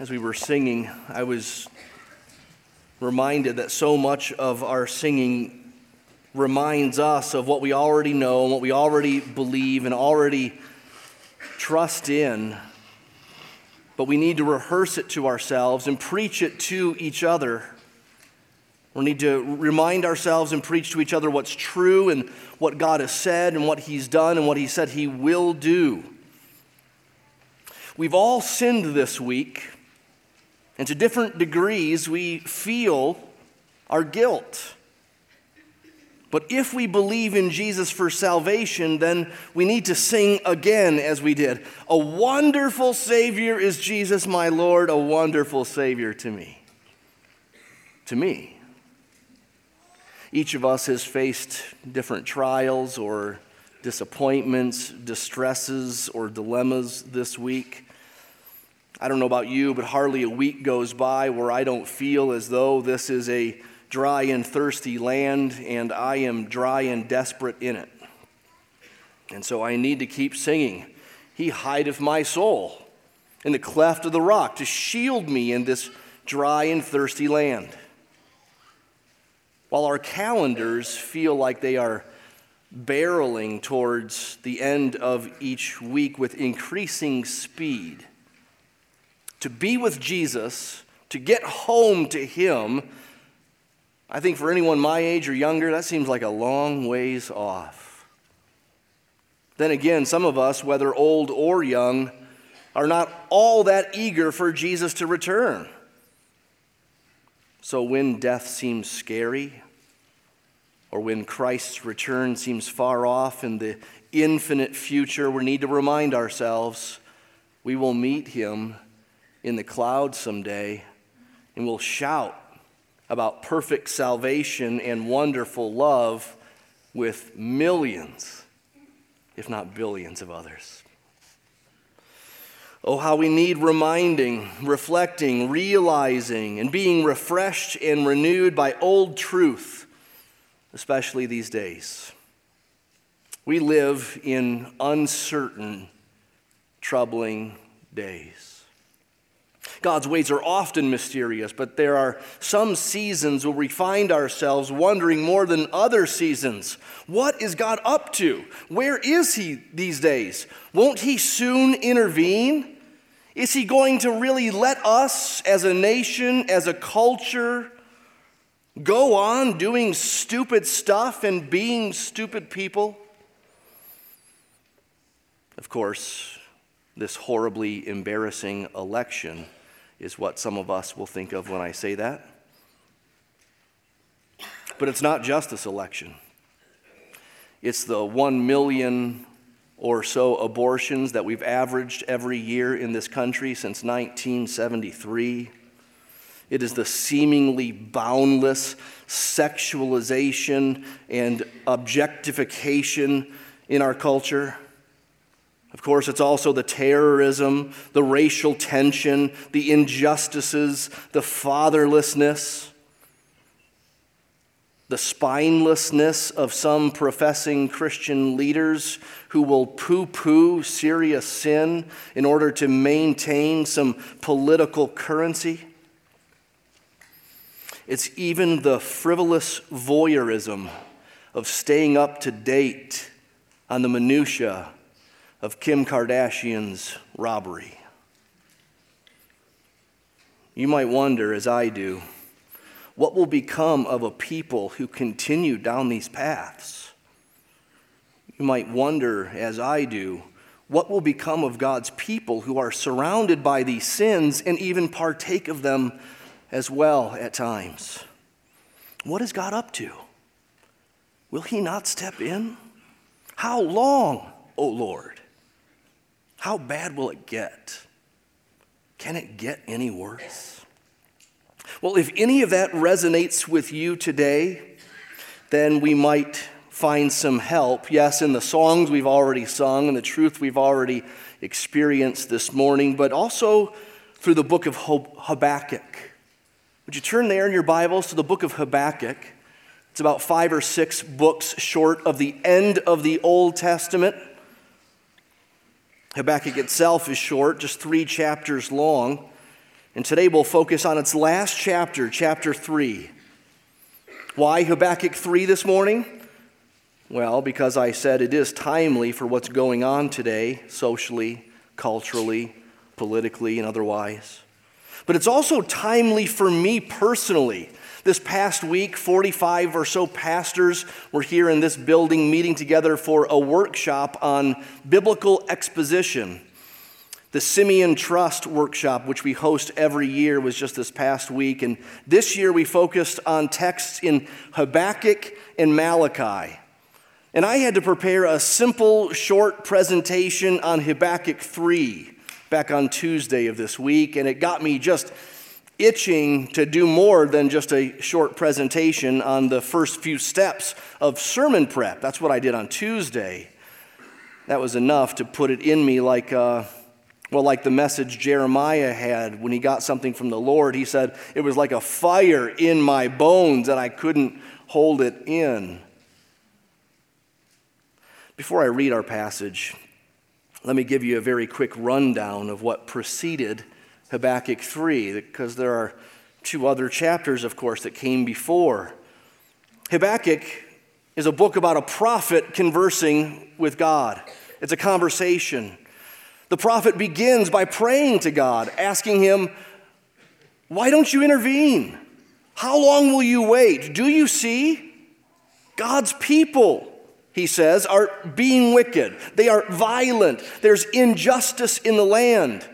as we were singing, I was reminded that so much of our singing reminds us of what we already know and what we already believe and already trust in. But we need to rehearse it to ourselves and preach it to each other. We need to remind ourselves and preach to each other what's true and what God has said and what He's done and what He said He will do. We've all sinned this week. And to different degrees, we feel our guilt. But if we believe in Jesus for salvation, then we need to sing again as we did. A wonderful Savior is Jesus, my Lord, a wonderful Savior to me. To me. Each of us has faced different trials or disappointments, distresses, or dilemmas this week. I don't know about you, but hardly a week goes by where I don't feel as though this is a dry and thirsty land and I am dry and desperate in it. And so I need to keep singing. He hideth my soul in the cleft of the rock to shield me in this dry and thirsty land. While our calendars feel like they are barreling towards the end of each week with increasing speed, to be with Jesus, to get home to Him, I think for anyone my age or younger, that seems like a long ways off. Then again, some of us, whether old or young, are not all that eager for Jesus to return. So when death seems scary, or when Christ's return seems far off in the infinite future, we need to remind ourselves we will meet him in the clouds someday and will shout about perfect salvation and wonderful love with millions, if not billions, of others. Oh, how we need reminding, reflecting, realizing, and being refreshed and renewed by old truth, especially these days. We live in uncertain, troubling days. God's ways are often mysterious, but there are some seasons where we find ourselves wondering more than other seasons. What is God up to? Where is He these days? Won't He soon intervene? Is He going to really let us as a nation, as a culture, go on doing stupid stuff and being stupid people? Of course, this horribly embarrassing election is what some of us will think of when I say that. But it's not just this election, it's the one million or so abortions that we've averaged every year in this country since 1973. It is the seemingly boundless sexualization and objectification in our culture. Of course, it's also the terrorism, the racial tension, the injustices, the fatherlessness, the spinelessness of some professing Christian leaders who will poo poo serious sin in order to maintain some political currency. It's even the frivolous voyeurism of staying up to date on the minutiae of Kim Kardashian's robbery. You might wonder, as I do, what will become of a people who continue down these paths? You might wonder, as I do, what will become of God's people who are surrounded by these sins and even partake of them as well at times? What is God up to? Will He not step in? How long, O Lord? How bad will it get? Can it get any worse? Well, if any of that resonates with you today, then we might find some help. Yes, in the songs we've already sung and the truth we've already experienced this morning, but also through the book of Habakkuk. Would you turn there in your Bibles to the book of Habakkuk? It's about five or six books short of the end of the Old Testament. Habakkuk itself is short, just three chapters long. And today we'll focus on its last chapter, chapter 3. Why Habakkuk 3 this morning? Well, because I said it is timely for what's going on today, socially, culturally, politically, and otherwise. But it's also timely for me personally. This past week, 45 or so pastors were here in this building meeting together for a workshop on biblical exposition. The Simeon Trust workshop, which we host every year, was just this past week. And this year we focused on texts in Habakkuk and Malachi. And I had to prepare a simple, short presentation on Habakkuk 3 back on Tuesday of this week. And it got me just itching to do more than just a short presentation on the first few steps of sermon prep. That's what I did on Tuesday. That was enough to put it in me like. Uh, well, like the message Jeremiah had when he got something from the Lord, he said, It was like a fire in my bones and I couldn't hold it in. Before I read our passage, let me give you a very quick rundown of what preceded Habakkuk 3, because there are two other chapters, of course, that came before. Habakkuk is a book about a prophet conversing with God, it's a conversation. The prophet begins by praying to God, asking him, Why don't you intervene? How long will you wait? Do you see? God's people, he says, are being wicked. They are violent. There's injustice in the land.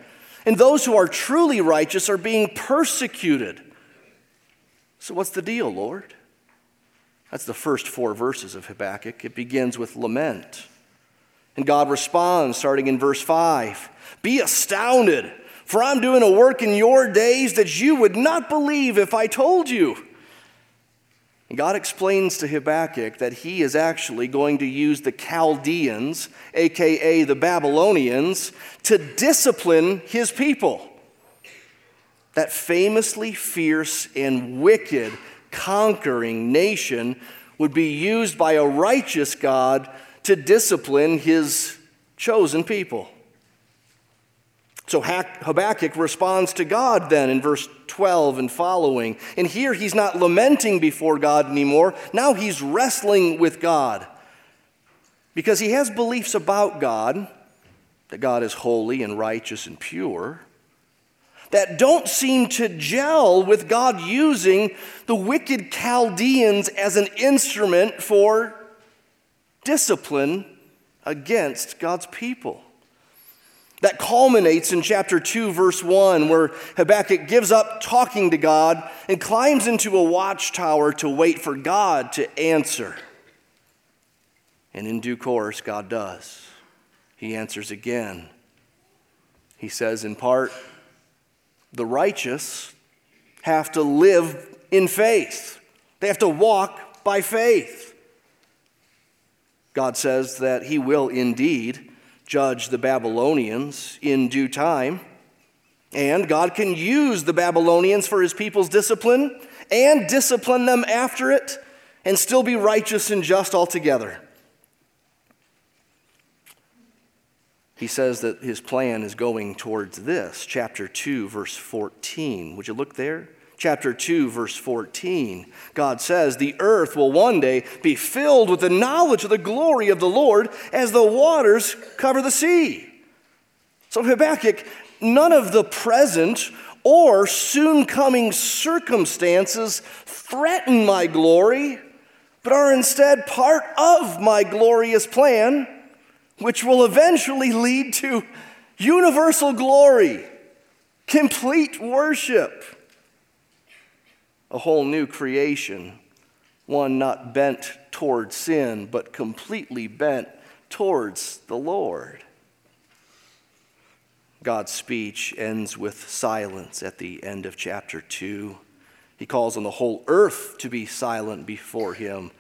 And those who are truly righteous are being persecuted. So, what's the deal, Lord? That's the first four verses of Habakkuk. It begins with lament. And God responds, starting in verse 5 Be astounded, for I'm doing a work in your days that you would not believe if I told you. God explains to Habakkuk that he is actually going to use the Chaldeans, aka the Babylonians, to discipline his people. That famously fierce and wicked conquering nation would be used by a righteous God to discipline his chosen people. So Habakkuk responds to God then in verse 12 and following. And here he's not lamenting before God anymore. Now he's wrestling with God. Because he has beliefs about God, that God is holy and righteous and pure, that don't seem to gel with God using the wicked Chaldeans as an instrument for discipline against God's people. That culminates in chapter 2, verse 1, where Habakkuk gives up talking to God and climbs into a watchtower to wait for God to answer. And in due course, God does. He answers again. He says, in part, the righteous have to live in faith, they have to walk by faith. God says that He will indeed judge the Babylonians in due time. And God can use the Babylonians for His people's discipline and discipline them after it and still be righteous and just altogether. He says that his plan is going towards this. Chapter 2, verse 14. Would you look there? Chapter 2, verse 14, God says, The earth will one day be filled with the knowledge of the glory of the Lord as the waters cover the sea. So, Habakkuk, none of the present or soon coming circumstances threaten my glory, but are instead part of my glorious plan, which will eventually lead to universal glory, complete worship a whole new creation, one not bent towards sin, but completely bent towards the Lord. God's speech ends with silence at the end of chapter 2. He calls on the whole earth to be silent before him.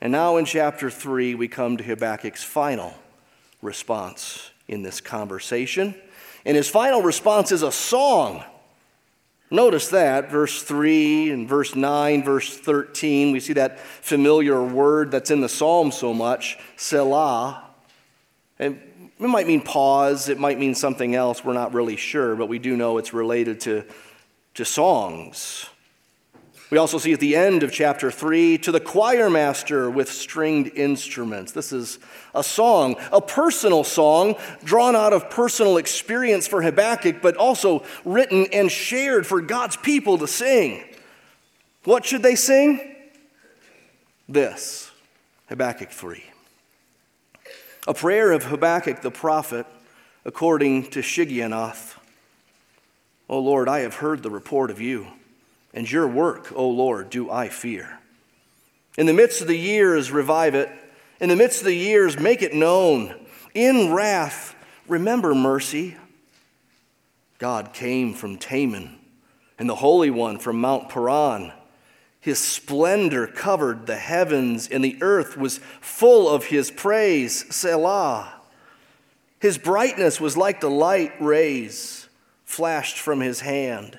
And now in chapter 3, we come to Habakkuk's final response in this conversation. And his final response is a song. Notice that, verse 3 and verse 9, verse 13, we see that familiar word that's in the psalm so much, Selah. And it might mean pause, it might mean something else, we're not really sure, but we do know it's related to, to songs. We also see at the end of chapter 3 to the choir master with stringed instruments. This is a song, a personal song drawn out of personal experience for Habakkuk, but also written and shared for God's people to sing. What should they sing? This Habakkuk 3. A prayer of Habakkuk the prophet, according to Shigionoth. O Lord, I have heard the report of you and your work, O Lord, do I fear. In the midst of the years, revive it. In the midst of the years, make it known. In wrath, remember mercy. God came from Teman, and the Holy One from Mount Paran. His splendor covered the heavens, and the earth was full of his praise. Selah. His brightness was like the light rays flashed from his hand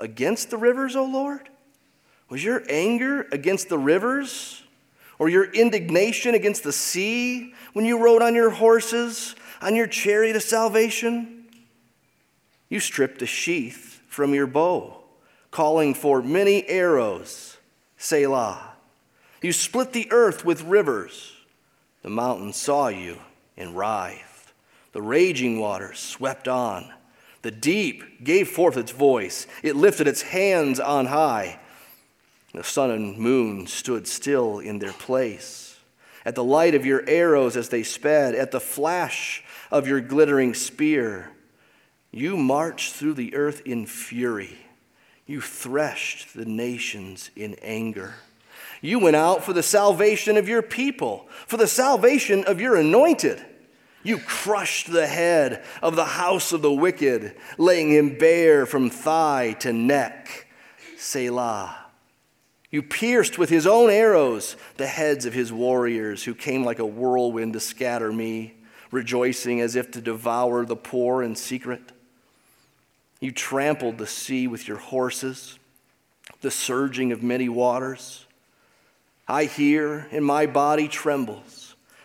against the rivers, O Lord? Was your anger against the rivers? Or your indignation against the sea when you rode on your horses, on your chariot of salvation? You stripped the sheath from your bow, calling for many arrows, Selah. You split the earth with rivers. The mountains saw you and writhed. The raging waters swept on. The deep gave forth its voice, it lifted its hands on high. The sun and moon stood still in their place. At the light of your arrows as they sped, at the flash of your glittering spear, you marched through the earth in fury. You threshed the nations in anger. You went out for the salvation of your people, for the salvation of your anointed. You crushed the head of the house of the wicked, laying him bare from thigh to neck. Selah. You pierced with his own arrows the heads of his warriors who came like a whirlwind to scatter me, rejoicing as if to devour the poor in secret. You trampled the sea with your horses, the surging of many waters. I hear, and my body trembles.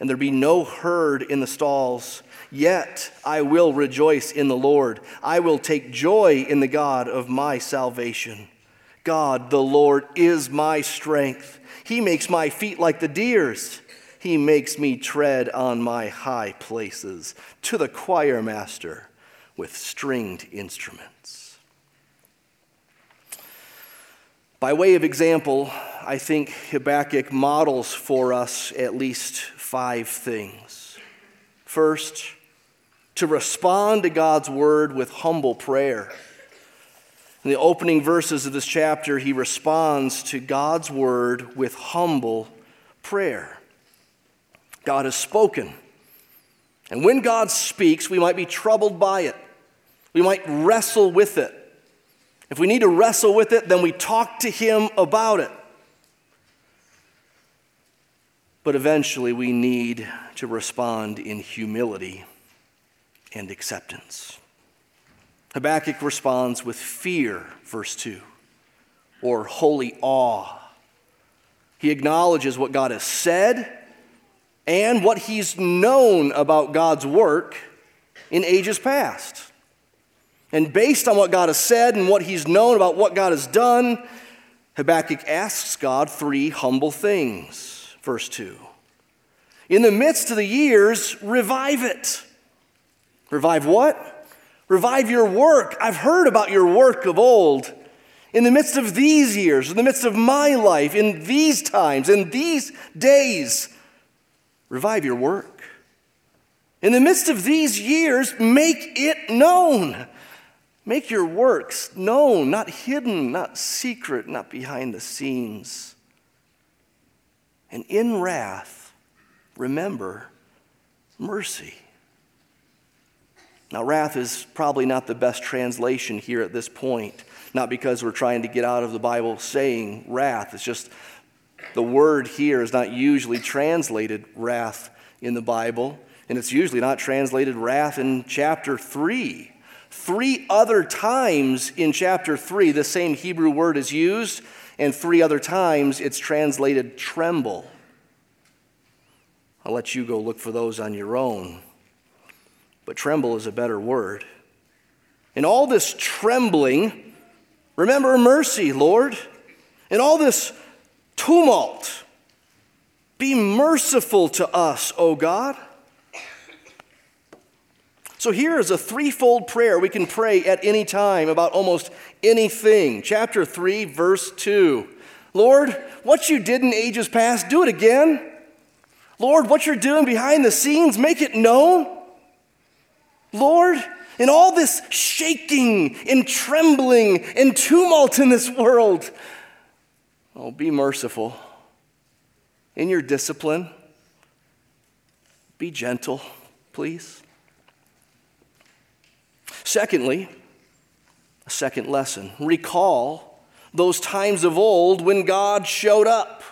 and there be no herd in the stalls. Yet I will rejoice in the Lord. I will take joy in the God of my salvation. God, the Lord, is my strength. He makes my feet like the deer's. He makes me tread on my high places to the choir master with stringed instruments. By way of example, I think Habakkuk models for us at least five things. First, to respond to God's word with humble prayer. In the opening verses of this chapter, he responds to God's word with humble prayer. God has spoken. And when God speaks, we might be troubled by it. We might wrestle with it. If we need to wrestle with it, then we talk to Him about it. But eventually, we need to respond in humility and acceptance. Habakkuk responds with fear, verse 2, or holy awe. He acknowledges what God has said and what he's known about God's work in ages past. And based on what God has said and what he's known about what God has done, Habakkuk asks God three humble things. Verse 2. In the midst of the years, revive it. Revive what? Revive your work. I've heard about your work of old. In the midst of these years, in the midst of my life, in these times, in these days, revive your work. In the midst of these years, make it known. Make your works known, not hidden, not secret, not behind the scenes. And in wrath, remember mercy. Now, wrath is probably not the best translation here at this point, not because we're trying to get out of the Bible saying wrath. It's just the word here is not usually translated wrath in the Bible, and it's usually not translated wrath in chapter 3. Three other times in chapter 3, the same Hebrew word is used, and three other times it's translated tremble. I'll let you go look for those on your own. But tremble is a better word. In all this trembling, remember mercy, Lord. In all this tumult, be merciful to us, O God. So here is a threefold prayer we can pray at any time about almost anything. Chapter 3, verse 2. Lord, what you did in ages past, do it again. Lord, what you're doing behind the scenes, make it known. Lord, in all this shaking and trembling and tumult in this world, oh, be merciful. In your discipline, be gentle, please. Secondly, a second lesson recall those times of old when God showed up.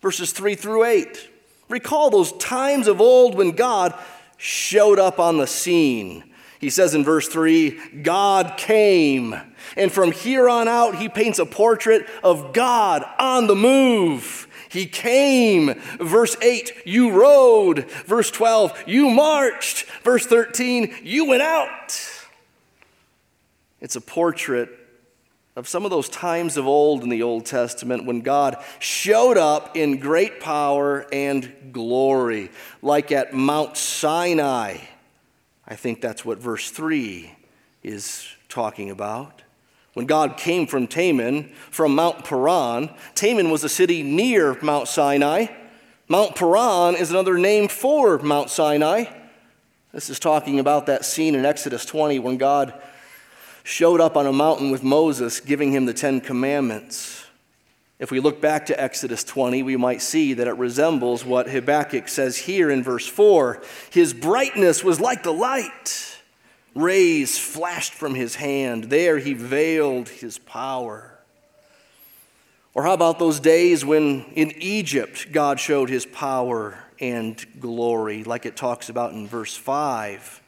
Verses 3 through 8. Recall those times of old when God showed up on the scene. He says in verse 3 God came. And from here on out, he paints a portrait of God on the move. He came. Verse 8, you rode. Verse 12, you marched. Verse 13, you went out. It's a portrait of some of those times of old in the Old Testament when God showed up in great power and glory, like at Mount Sinai. I think that's what verse 3 is talking about. When God came from Teman, from Mount Paran, Teman was a city near Mount Sinai. Mount Paran is another name for Mount Sinai. This is talking about that scene in Exodus 20 when God showed up on a mountain with Moses, giving him the Ten Commandments. If we look back to Exodus 20, we might see that it resembles what Habakkuk says here in verse 4. His brightness was like the light, rays flashed from his hand. There he veiled his power. Or how about those days when in Egypt God showed his power and glory, like it talks about in verse 5?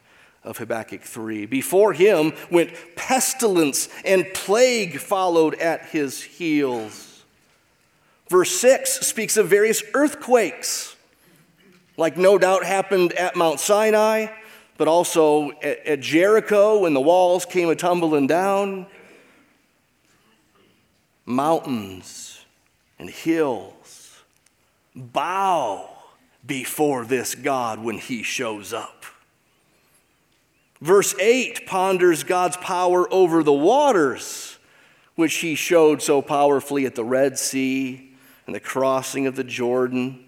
of Habakkuk 3. Before him went pestilence and plague followed at his heels. Verse 6 speaks of various earthquakes, like no doubt happened at Mount Sinai, but also at, at Jericho when the walls came a tumbling down. Mountains and hills bow before this God when he shows up. Verse 8 ponders God's power over the waters, which he showed so powerfully at the Red Sea and the crossing of the Jordan.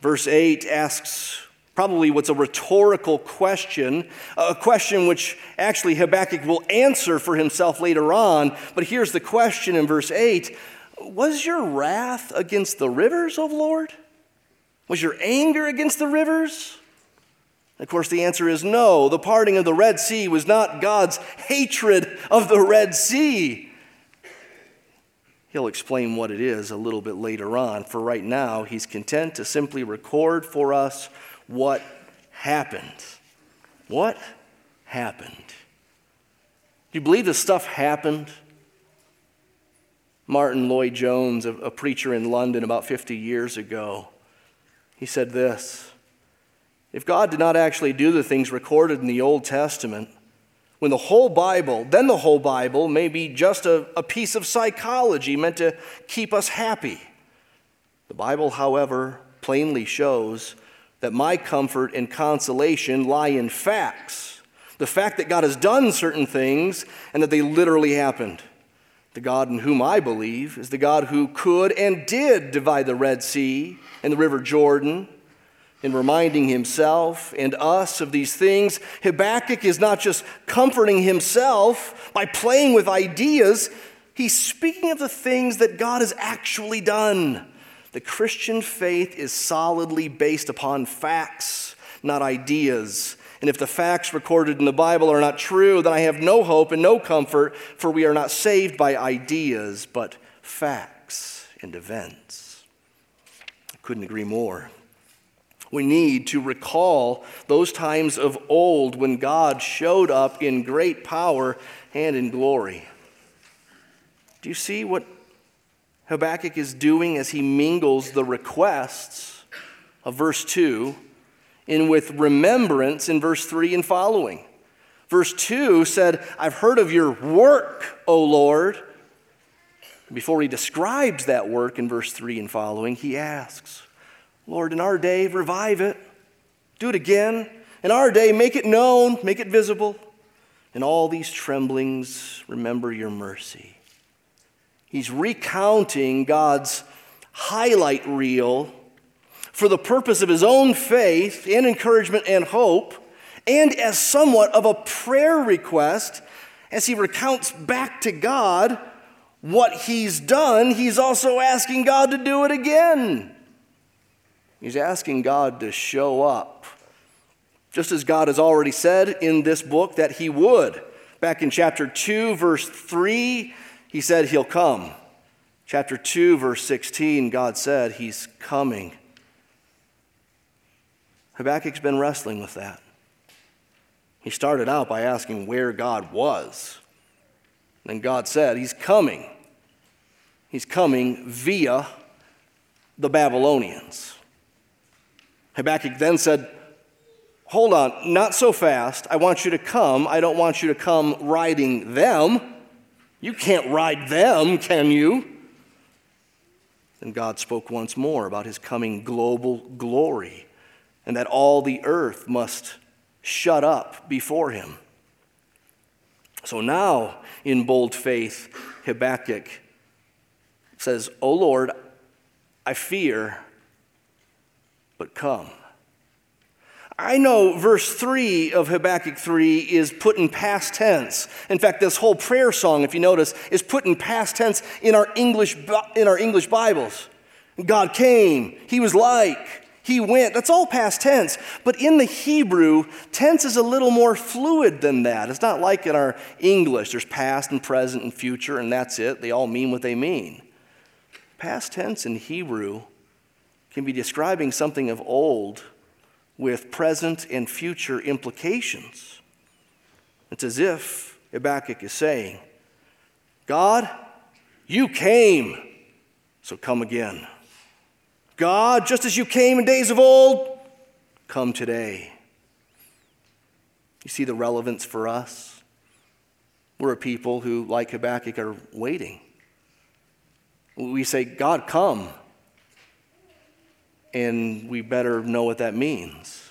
Verse 8 asks probably what's a rhetorical question, a question which actually Habakkuk will answer for himself later on. But here's the question in verse 8 Was your wrath against the rivers, O Lord? Was your anger against the rivers? Of course, the answer is no. The parting of the Red Sea was not God's hatred of the Red Sea. He'll explain what it is a little bit later on. For right now, he's content to simply record for us what happened. What happened? Do you believe this stuff happened? Martyn Lloyd-Jones, a, preacher in London about 50 years ago, he said this if God did not actually do the things recorded in the Old Testament, when the whole Bible, then the whole Bible, may be just a, a piece of psychology meant to keep us happy. The Bible, however, plainly shows that my comfort and consolation lie in facts, The fact that God has done certain things and that they literally happened. The God in whom I believe is the God who could and did divide the Red Sea and the River Jordan. In reminding himself and us of these things, Habakkuk is not just comforting himself by playing with ideas, he's speaking of the things that God has actually done. The Christian faith is solidly based upon facts, not ideas. And if the facts recorded in the Bible are not true, then I have no hope and no comfort, for we are not saved by ideas, but facts and events. I couldn't agree more. We need to recall those times of old when God showed up in great power and in glory. Do you see what Habakkuk is doing as he mingles the requests of verse 2 in with remembrance in verse 3 and following. Verse 2 said, I've heard of your work, O Lord. Before he describes that work in verse 3 and following, he asks, Lord, in our day, revive it. Do it again. In our day, make it known, make it visible. In all these tremblings, remember your mercy. He's recounting God's highlight reel for the purpose of his own faith and encouragement and hope, and as somewhat of a prayer request as he recounts back to God what he's done, he's also asking God to do it again. He's asking God to show up. Just as God has already said in this book that he would. Back in chapter 2, verse 3, he said he'll come. Chapter 2, verse 16, God said he's coming. Habakkuk's been wrestling with that. He started out by asking where God was. Then God said, He's coming. He's coming via the Babylonians. Habakkuk then said, Hold on, not so fast. I want you to come. I don't want you to come riding them. You can't ride them, can you? Then God spoke once more about his coming global glory and that all the earth must shut up before him. So now, in bold faith, Habakkuk says, O Lord, I fear, but come. I know verse 3 of Habakkuk 3 is put in past tense. In fact, this whole prayer song, if you notice, is put in past tense in our English, in our English Bibles. God came, He was like, He went. That's all past tense. But in the Hebrew, tense is a little more fluid than that. It's not like in our English. There's past and present and future, and that's it. They all mean what they mean. Past tense in Hebrew can be describing something of old with present and future implications. It's as if Habakkuk is saying, God, you came, so come again. God, just as you came in days of old, come today. You see the relevance for us? We're a people who, like Habakkuk, are waiting. We say, God, come and we better know what that means.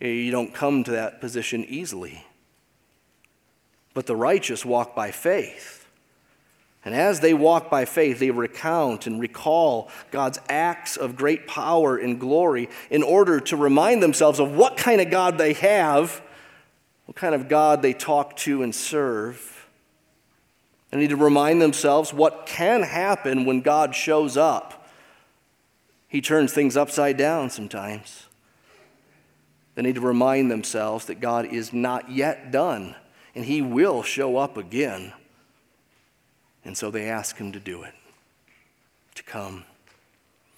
You don't come to that position easily. But the righteous walk by faith. And as they walk by faith, they recount and recall God's acts of great power and glory in order to remind themselves of what kind of God they have, what kind of God they talk to and serve. They need to remind themselves what can happen when God shows up he turns things upside down sometimes. They need to remind themselves that God is not yet done and He will show up again. And so they ask Him to do it, to come.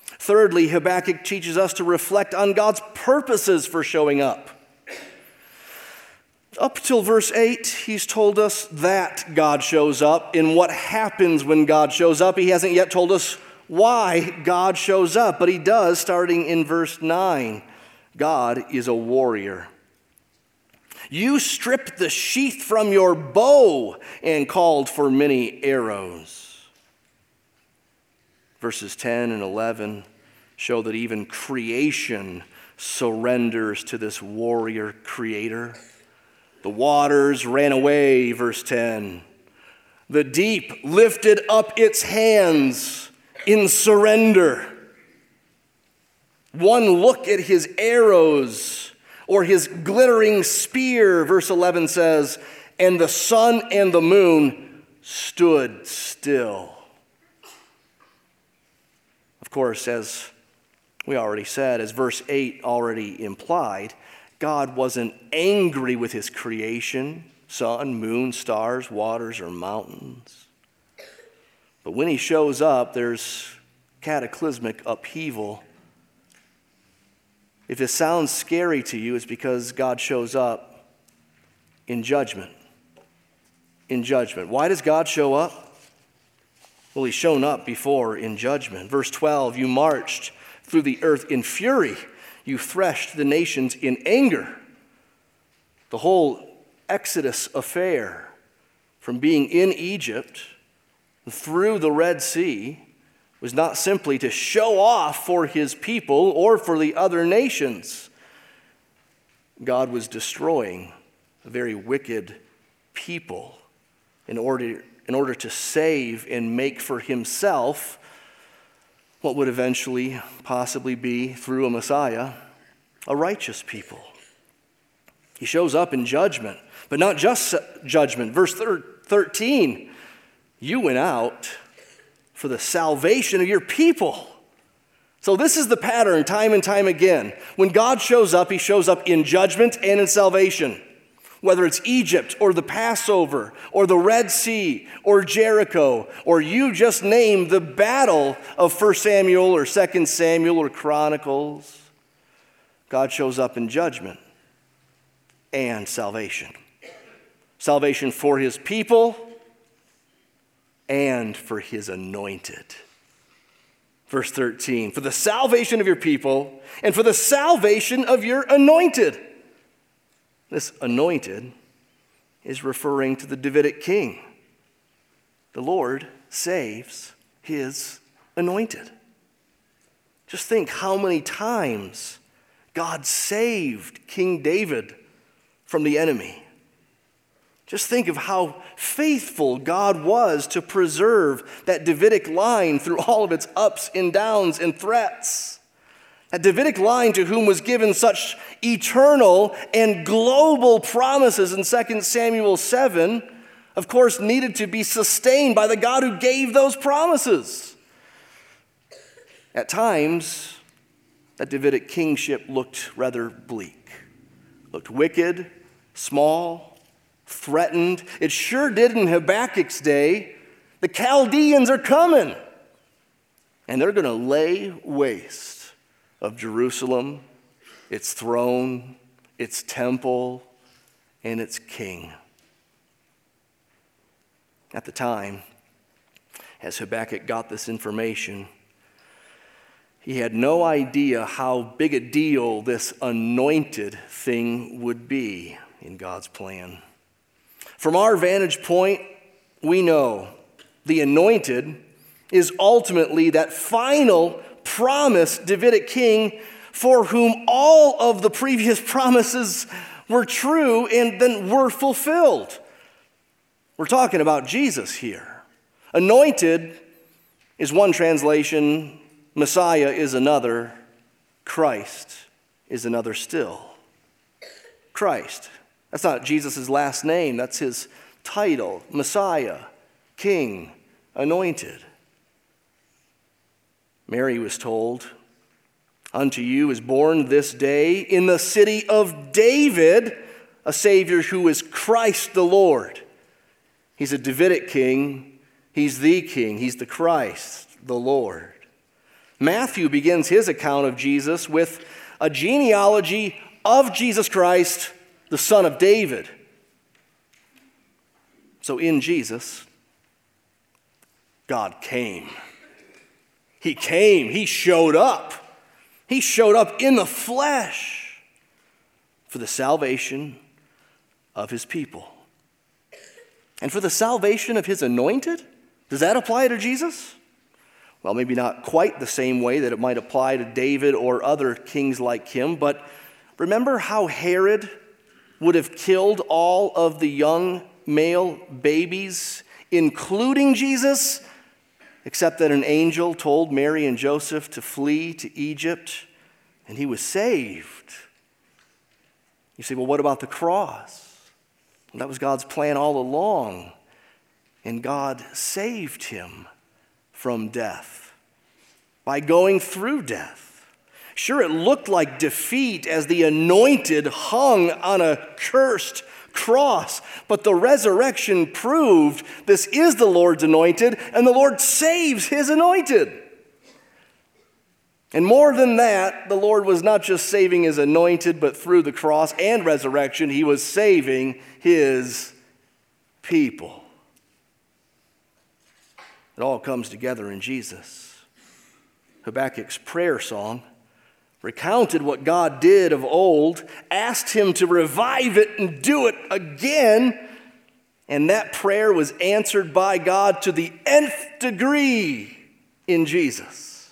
Thirdly, Habakkuk teaches us to reflect on God's purposes for showing up. Up till verse 8, he's told us that God shows up. In what happens when God shows up, he hasn't yet told us why God shows up, but he does starting in verse 9. God is a warrior. You stripped the sheath from your bow and called for many arrows. Verses 10 and 11 show that even creation surrenders to this warrior creator. The waters ran away, verse 10. The deep lifted up its hands in surrender. One look at his arrows or his glittering spear, verse 11 says, and the sun and the moon stood still. Of course, as we already said, as verse 8 already implied, God wasn't angry with his creation sun, moon, stars, waters, or mountains. But when he shows up, there's cataclysmic upheaval. If this sounds scary to you, it's because God shows up in judgment. In judgment. Why does God show up? Well, he's shown up before in judgment. Verse 12 You marched through the earth in fury, you threshed the nations in anger. The whole Exodus affair from being in Egypt through the Red Sea was not simply to show off for his people or for the other nations. God was destroying a very wicked people in order, in order to save and make for himself what would eventually possibly be, through a Messiah, a righteous people. He shows up in judgment, but not just judgment. Verse 13 You went out for the salvation of your people. So, this is the pattern time and time again. When God shows up, he shows up in judgment and in salvation. Whether it's Egypt or the Passover or the Red Sea or Jericho, or you just name the battle of 1 Samuel or 2 Samuel or Chronicles, God shows up in judgment and salvation. Salvation for his people and for his anointed. Verse 13, for the salvation of your people and for the salvation of your anointed. This anointed is referring to the Davidic king. The Lord saves his anointed. Just think how many times God saved King David from the enemy. Just think of how faithful God was to preserve that Davidic line through all of its ups and downs and threats. That Davidic line to whom was given such eternal and global promises in 2 Samuel 7, of course, needed to be sustained by the God who gave those promises. At times, that Davidic kingship looked rather bleak, looked wicked, small, threatened. It sure did in Habakkuk's day. The Chaldeans are coming, and they're going to lay waste of Jerusalem, its throne, its temple, and its king. At the time, as Habakkuk got this information, he had no idea how big a deal this anointed thing would be in God's plan. From our vantage point, we know the anointed is ultimately that final promised Davidic king for whom all of the previous promises were true and then were fulfilled. We're talking about Jesus here. Anointed is one translation, Messiah is another, Christ is another still. Christ. That's not Jesus' last name, that's his title Messiah, King, Anointed. Mary was told, Unto you is born this day in the city of David a Savior who is Christ the Lord. He's a Davidic king, he's the king, he's the Christ, the Lord. Matthew begins his account of Jesus with a genealogy of Jesus Christ the son of David. So in Jesus, God came. He came, He showed up. He showed up in the flesh for the salvation of His people. And for the salvation of His anointed? Does that apply to Jesus? Well, maybe not quite the same way that it might apply to David or other kings like him, but remember how Herod would have killed all of the young male babies, including Jesus, except that an angel told Mary and Joseph to flee to Egypt, and he was saved. You say, well, what about the cross? Well, that was God's plan all along, and God saved him from death by going through death. Sure, it looked like defeat as the anointed hung on a cursed cross, but the resurrection proved this is the Lord's anointed, and the Lord saves his anointed. And more than that, the Lord was not just saving his anointed, but through the cross and resurrection, he was saving his people. It all comes together in Jesus. Habakkuk's prayer song recounted what God did of old, asked him to revive it and do it again. And that prayer was answered by God to the nth degree in Jesus.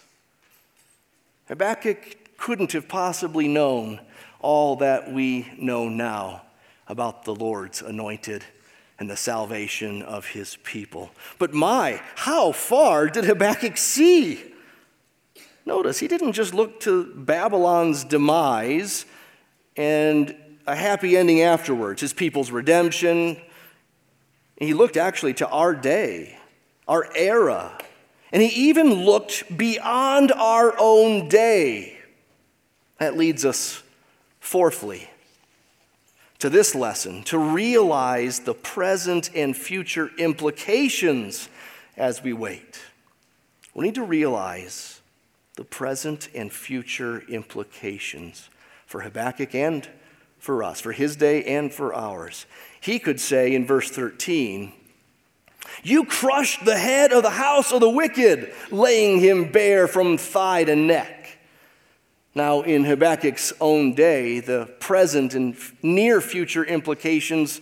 Habakkuk couldn't have possibly known all that we know now about the Lord's anointed and the salvation of his people. But my, how far did Habakkuk see? Notice, he didn't just look to Babylon's demise and a happy ending afterwards, his people's redemption. He looked actually to our day, our era, and he even looked beyond our own day. That leads us, fourthly, to this lesson to realize the present and future implications as we wait. We need to realize the present and future implications for Habakkuk and for us, for his day and for ours. He could say in verse 13, You crushed the head of the house of the wicked, laying him bare from thigh to neck. Now, in Habakkuk's own day, the present and near future implications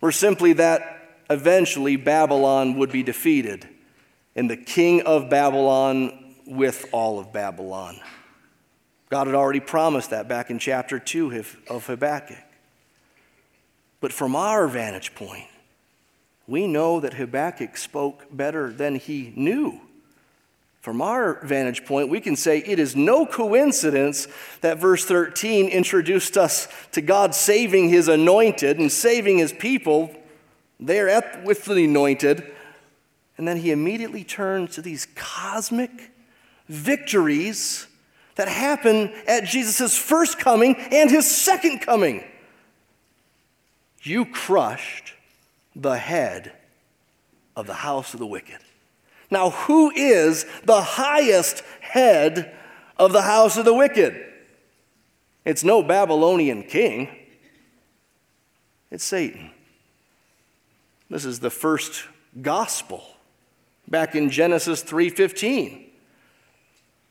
were simply that eventually Babylon would be defeated, and the king of Babylon with all of Babylon. God had already promised that back in chapter 2 of Habakkuk. But from our vantage point, we know that Habakkuk spoke better than he knew. From our vantage point, we can say it is no coincidence that verse 13 introduced us to God saving his anointed and saving his people there at, with the anointed. And then he immediately turns to these cosmic victories that happen at Jesus' first coming and his second coming. You crushed the head of the house of the wicked. Now, who is the highest head of the house of the wicked? It's no Babylonian king. It's Satan. This is the first gospel back in Genesis 3:15.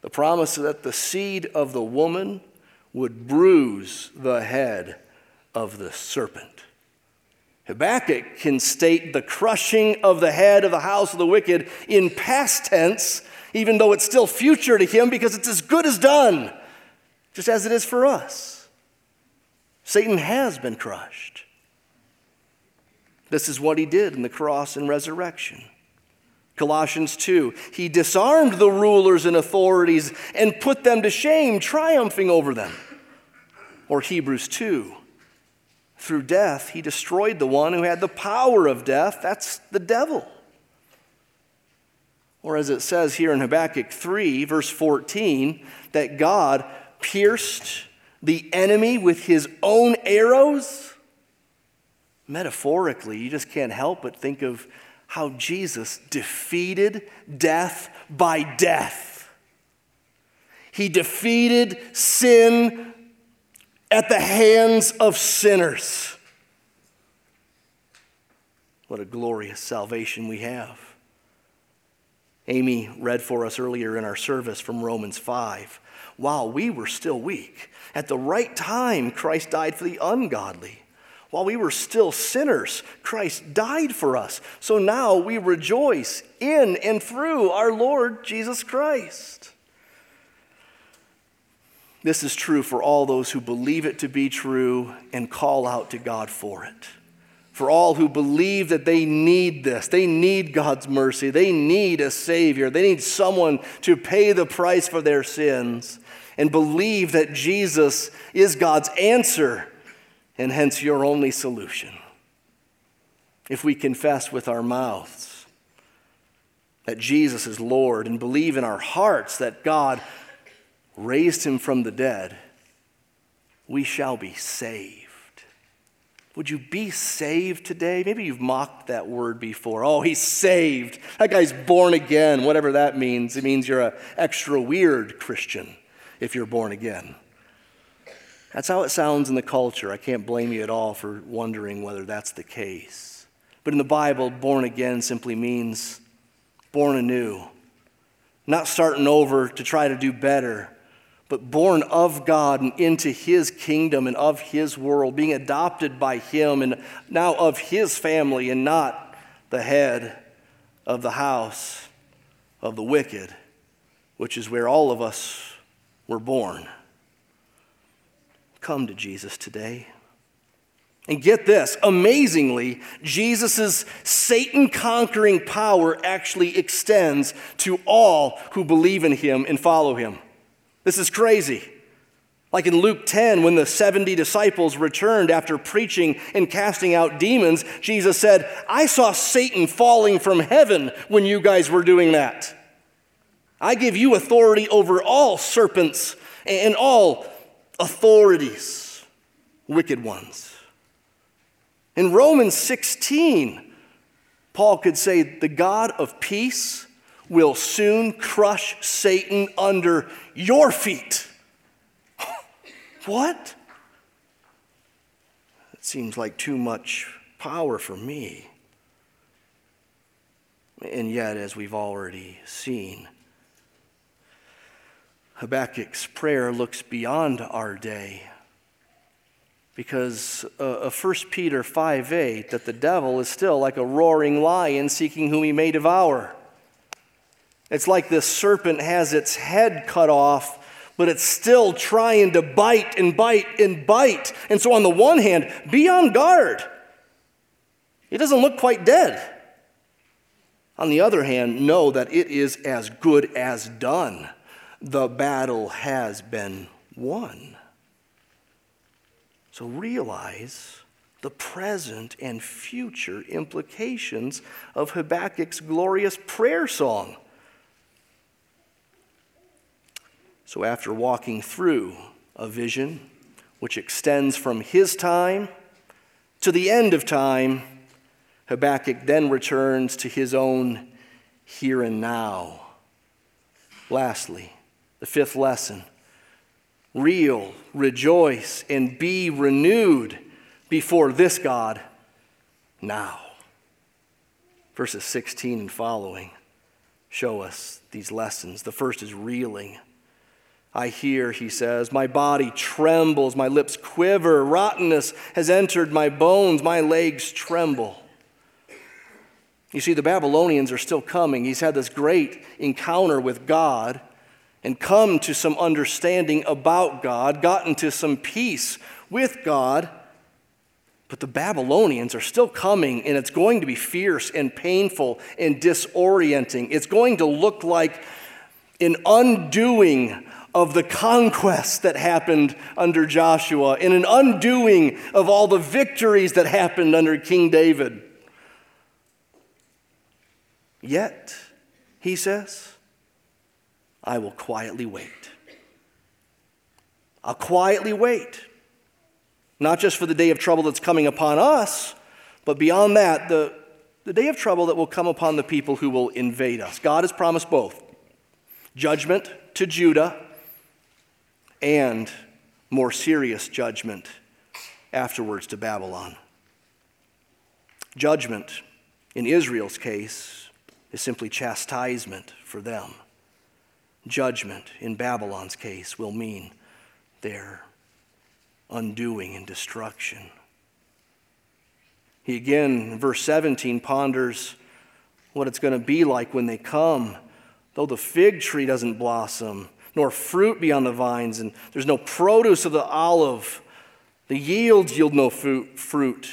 The promise that the seed of the woman would bruise the head of the serpent. Habakkuk can state the crushing of the head of the house of the wicked in past tense, even though it's still future to him because it's as good as done, just as it is for us. Satan has been crushed. This is what he did in the cross and resurrection. Colossians 2. He disarmed the rulers and authorities and put them to shame, triumphing over them. Or Hebrews 2. Through death, he destroyed the one who had the power of death. That's the devil. Or as it says here in Habakkuk 3, verse 14, that God pierced the enemy with his own arrows. Metaphorically, you just can't help but think of how Jesus defeated death by death. He defeated sin at the hands of sinners. What a glorious salvation we have. Amy read for us earlier in our service from Romans 5. While we were still weak, at the right time, Christ died for the ungodly. While we were still sinners, Christ died for us. So now we rejoice in and through our Lord Jesus Christ. This is true for all those who believe it to be true and call out to God for it. For all who believe that they need this, they need God's mercy, they need a Savior, they need someone to pay the price for their sins, and believe that Jesus is God's answer and hence your only solution. If we confess with our mouths that Jesus is Lord and believe in our hearts that God raised him from the dead, we shall be saved. Would you be saved today? Maybe you've mocked that word before. Oh, he's saved. That guy's born again, whatever that means. It means you're an extra weird Christian if you're born again. That's how it sounds in the culture. I can't blame you at all for wondering whether that's the case. But in the Bible, born again simply means born anew, not starting over to try to do better but born of God and into his kingdom and of his world, being adopted by him and now of his family and not the head of the house of the wicked, which is where all of us were born. Come to Jesus today. And get this amazingly, Jesus' Satan conquering power actually extends to all who believe in him and follow him. This is crazy. Like in Luke 10, when the 70 disciples returned after preaching and casting out demons, Jesus said, I saw Satan falling from heaven when you guys were doing that. I give you authority over all serpents and all authorities, wicked ones. In Romans 16, Paul could say, The God of peace will soon crush Satan under your feet. what? It seems like too much power for me. And yet, as we've already seen, Habakkuk's prayer looks beyond our day. Because uh, of 1 Peter 5 8, that the devil is still like a roaring lion seeking whom he may devour. It's like this serpent has its head cut off, but it's still trying to bite and bite and bite. And so, on the one hand, be on guard. It doesn't look quite dead. On the other hand, know that it is as good as done. The battle has been won. So realize the present and future implications of Habakkuk's glorious prayer song. So, after walking through a vision which extends from his time to the end of time, Habakkuk then returns to his own here and now. Lastly, the fifth lesson reel, rejoice, and be renewed before this God now. Verses 16 and following show us these lessons. The first is reeling. I hear, he says, my body trembles, my lips quiver, rottenness has entered my bones, my legs tremble. You see, the Babylonians are still coming. He's had this great encounter with God and come to some understanding about God, gotten to some peace with God. But the Babylonians are still coming, and it's going to be fierce and painful and disorienting. It's going to look like an undoing of the conquest that happened under Joshua and an undoing of all the victories that happened under King David. Yet, he says, I will quietly wait. I'll quietly wait. Not just for the day of trouble that's coming upon us, but beyond that, the, the day of trouble that will come upon the people who will invade us. God has promised both judgment to Judah and more serious judgment afterwards to Babylon. Judgment, in Israel's case, is simply chastisement for them. Judgment, in Babylon's case, will mean their undoing and destruction. He again, in verse 17, ponders what it's going to be like when they come. Though the fig tree doesn't blossom, nor fruit be on the vines, and there's no produce of the olive. The yields yield no fruit.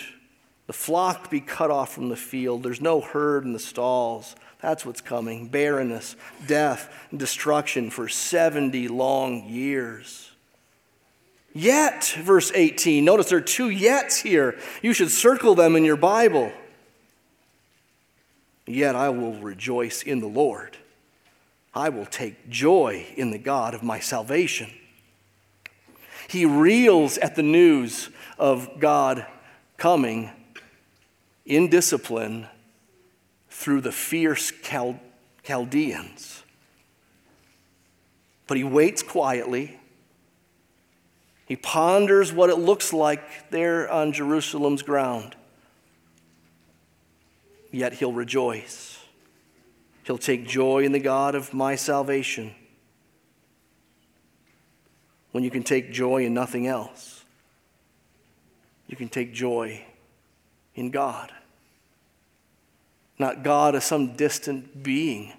The flock be cut off from the field. There's no herd in the stalls. That's what's coming barrenness, death, destruction for 70 long years. Yet, verse 18, notice there are two yets here. You should circle them in your Bible. Yet I will rejoice in the Lord. I will take joy in the God of my salvation. He reels at the news of God coming in discipline through the fierce Chal- Chaldeans. But he waits quietly. He ponders what it looks like there on Jerusalem's ground. Yet he'll rejoice. He'll take joy in the God of my salvation. When you can take joy in nothing else, you can take joy in God. Not God as some distant being,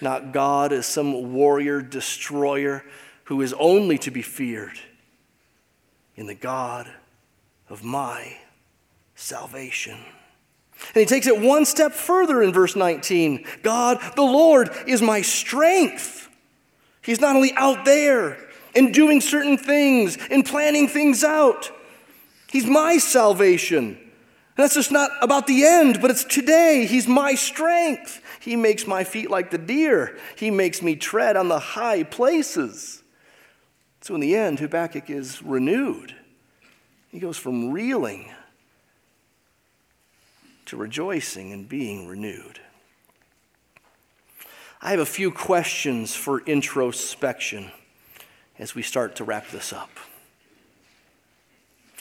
not God as some warrior destroyer who is only to be feared, in the God of my salvation. And he takes it one step further in verse 19 God, the Lord, is my strength. He's not only out there and doing certain things and planning things out, He's my salvation. And that's just not about the end, but it's today. He's my strength. He makes my feet like the deer, He makes me tread on the high places. So in the end, Habakkuk is renewed. He goes from reeling to rejoicing and being renewed. I have a few questions for introspection as we start to wrap this up.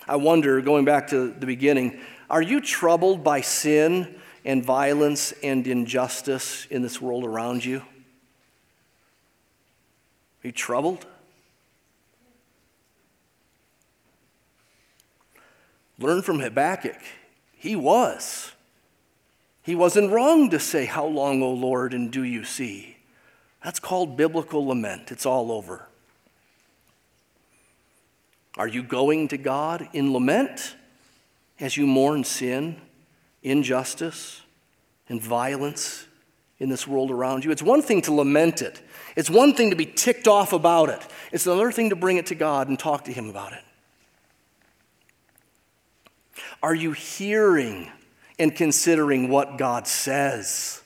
I wonder, going back to the beginning, are you troubled by sin and violence and injustice in this world around you? Are you troubled? Learn from Habakkuk. He was. He wasn't wrong to say, How long, O Lord, and do you see? That's called biblical lament. It's all over. Are you going to God in lament? As you mourn sin, injustice, and violence in this world around you. It's one thing to lament it, it's one thing to be ticked off about it, it's another thing to bring it to God and talk to Him about it. Are you hearing and considering what God says?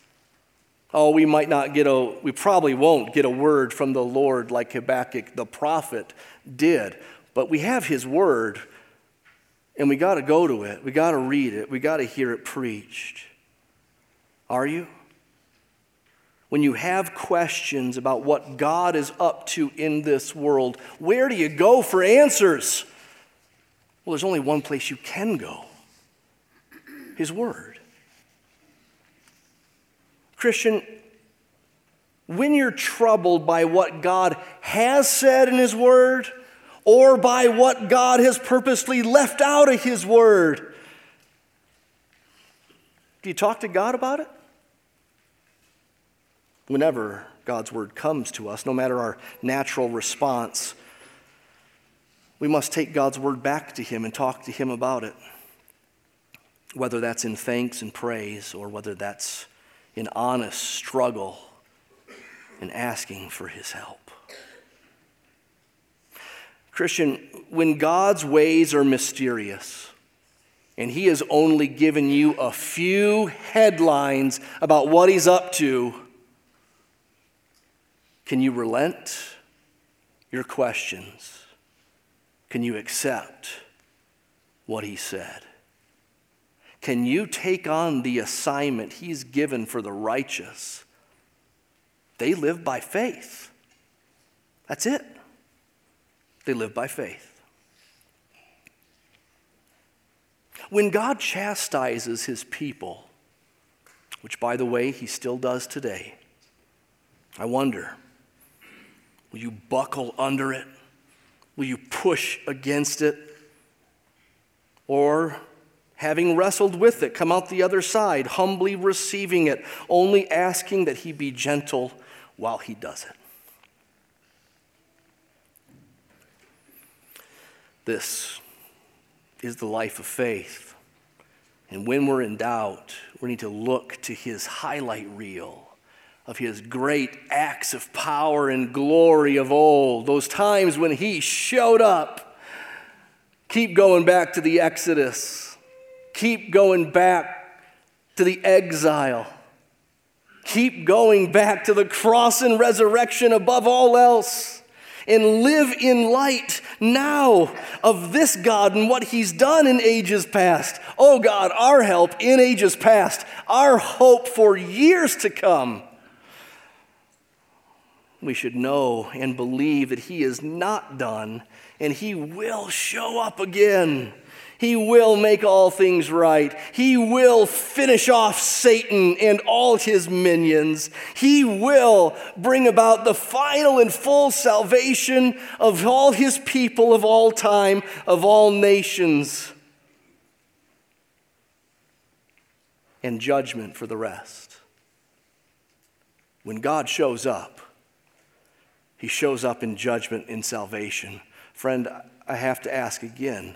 Oh, we might not get a, we probably won't get a word from the Lord like Habakkuk the prophet did, but we have his word and we got to go to it. We got to read it. We got to hear it preached. Are you? When you have questions about what God is up to in this world, where do you go for answers? Well, there's only one place you can go His Word. Christian, when you're troubled by what God has said in His Word, or by what God has purposely left out of His Word. Do you talk to God about it? Whenever God's Word comes to us, no matter our natural response, we must take God's Word back to Him and talk to Him about it. Whether that's in thanks and praise, or whether that's in honest struggle and asking for His help. Christian, when God's ways are mysterious and He has only given you a few headlines about what He's up to, can you relent your questions? Can you accept what He said? Can you take on the assignment He's given for the righteous? They live by faith. That's it. They live by faith. When God chastises his people, which by the way, he still does today, I wonder will you buckle under it? Will you push against it? Or, having wrestled with it, come out the other side, humbly receiving it, only asking that he be gentle while he does it? This is the life of faith. And when we're in doubt, we need to look to his highlight reel of his great acts of power and glory of old, those times when he showed up. Keep going back to the Exodus, keep going back to the exile, keep going back to the cross and resurrection above all else and live in light now of this God and what He's done in ages past. Oh God, our help in ages past, our hope for years to come we should know and believe that He is not done and He will show up again. He will make all things right. He will finish off Satan and all his minions. He will bring about the final and full salvation of all his people of all time, of all nations, and judgment for the rest. When God shows up, he shows up in judgment in salvation. Friend, I have to ask again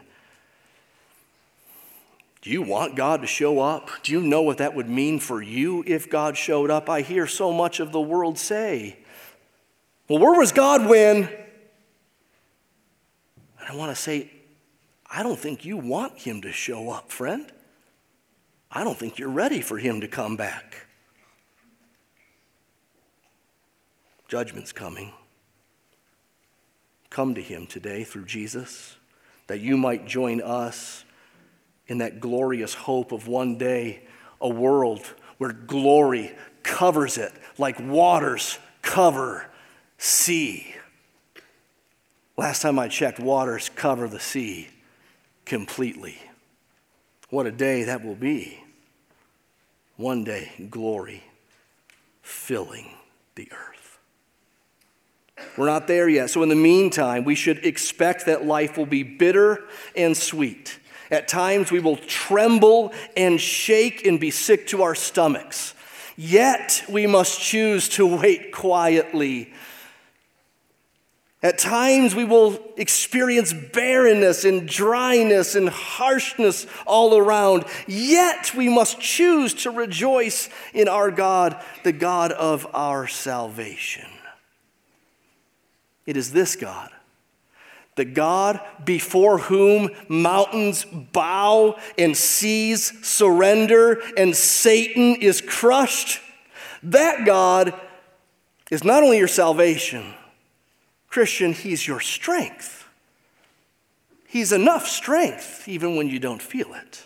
do you want God to show up? Do you know what that would mean for you if God showed up? I hear so much of the world say, Well, where was God when? And I want to say, I don't think you want Him to show up, friend. I don't think you're ready for Him to come back. Judgment's coming come to him today through Jesus, that you might join us in that glorious hope of one day a world where glory covers it like waters cover sea. Last time I checked, waters cover the sea completely. What a day that will be. One day, glory filling the earth. We're not there yet. So, in the meantime, we should expect that life will be bitter and sweet. At times, we will tremble and shake and be sick to our stomachs. Yet, we must choose to wait quietly. At times, we will experience barrenness and dryness and harshness all around. Yet, we must choose to rejoice in our God, the God of our salvation. It is this God, the God before whom mountains bow and seas surrender and Satan is crushed. That God is not only your salvation, Christian, He's your strength. He's enough strength even when you don't feel it.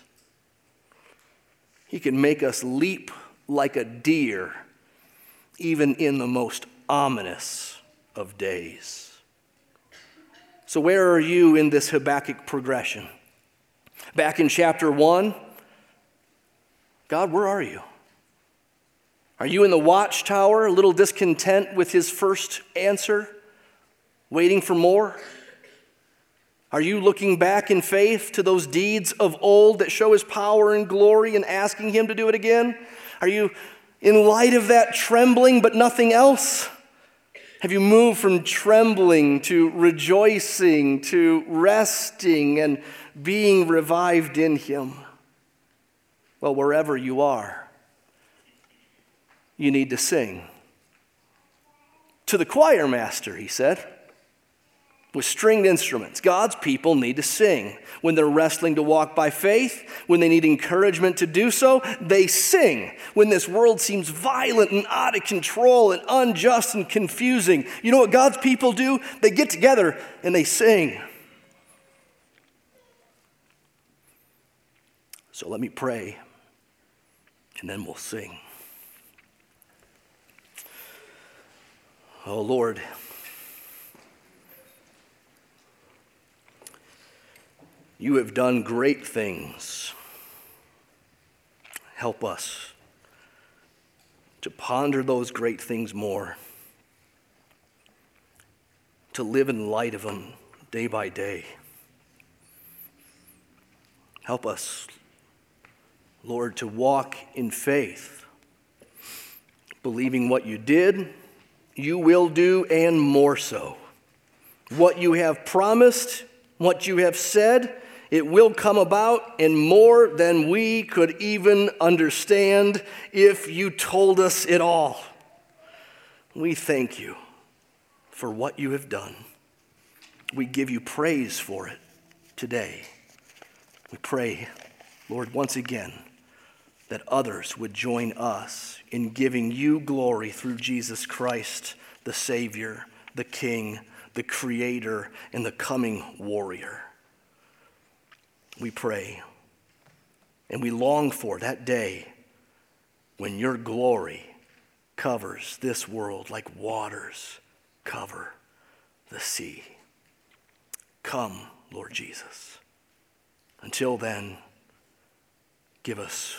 He can make us leap like a deer even in the most ominous of days. So, where are you in this Habakkuk progression? Back in chapter 1, God, where are you? Are you in the watchtower, a little discontent with his first answer, waiting for more? Are you looking back in faith to those deeds of old that show his power and glory and asking him to do it again? Are you in light of that trembling but nothing else? Have you moved from trembling to rejoicing to resting and being revived in Him? Well, wherever you are, you need to sing. To the choir master, he said with stringed instruments. God's people need to sing. When they're wrestling to walk by faith, when they need encouragement to do so, they sing. When this world seems violent and out of control and unjust and confusing, you know what God's people do? They get together and they sing. So let me pray, and then we'll sing. Oh Lord, You have done great things. Help us to ponder those great things more, to live in light of them day by day. Help us, Lord, to walk in faith, believing what you did, you will do, and more so. What you have promised, What you have said, it will come about in more than we could even understand if you told us it all. We thank you for what you have done. We give you praise for it today. We pray, Lord, once again, that others would join us in giving you glory through Jesus Christ, the Savior, the King, the Creator, and the coming warrior. We pray and we long for that day when your glory covers this world like waters cover the sea. Come, Lord Jesus. Until then, give us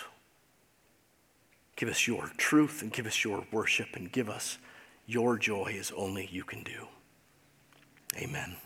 give us your truth and give us your worship and give us your joy as only you can do. Amen.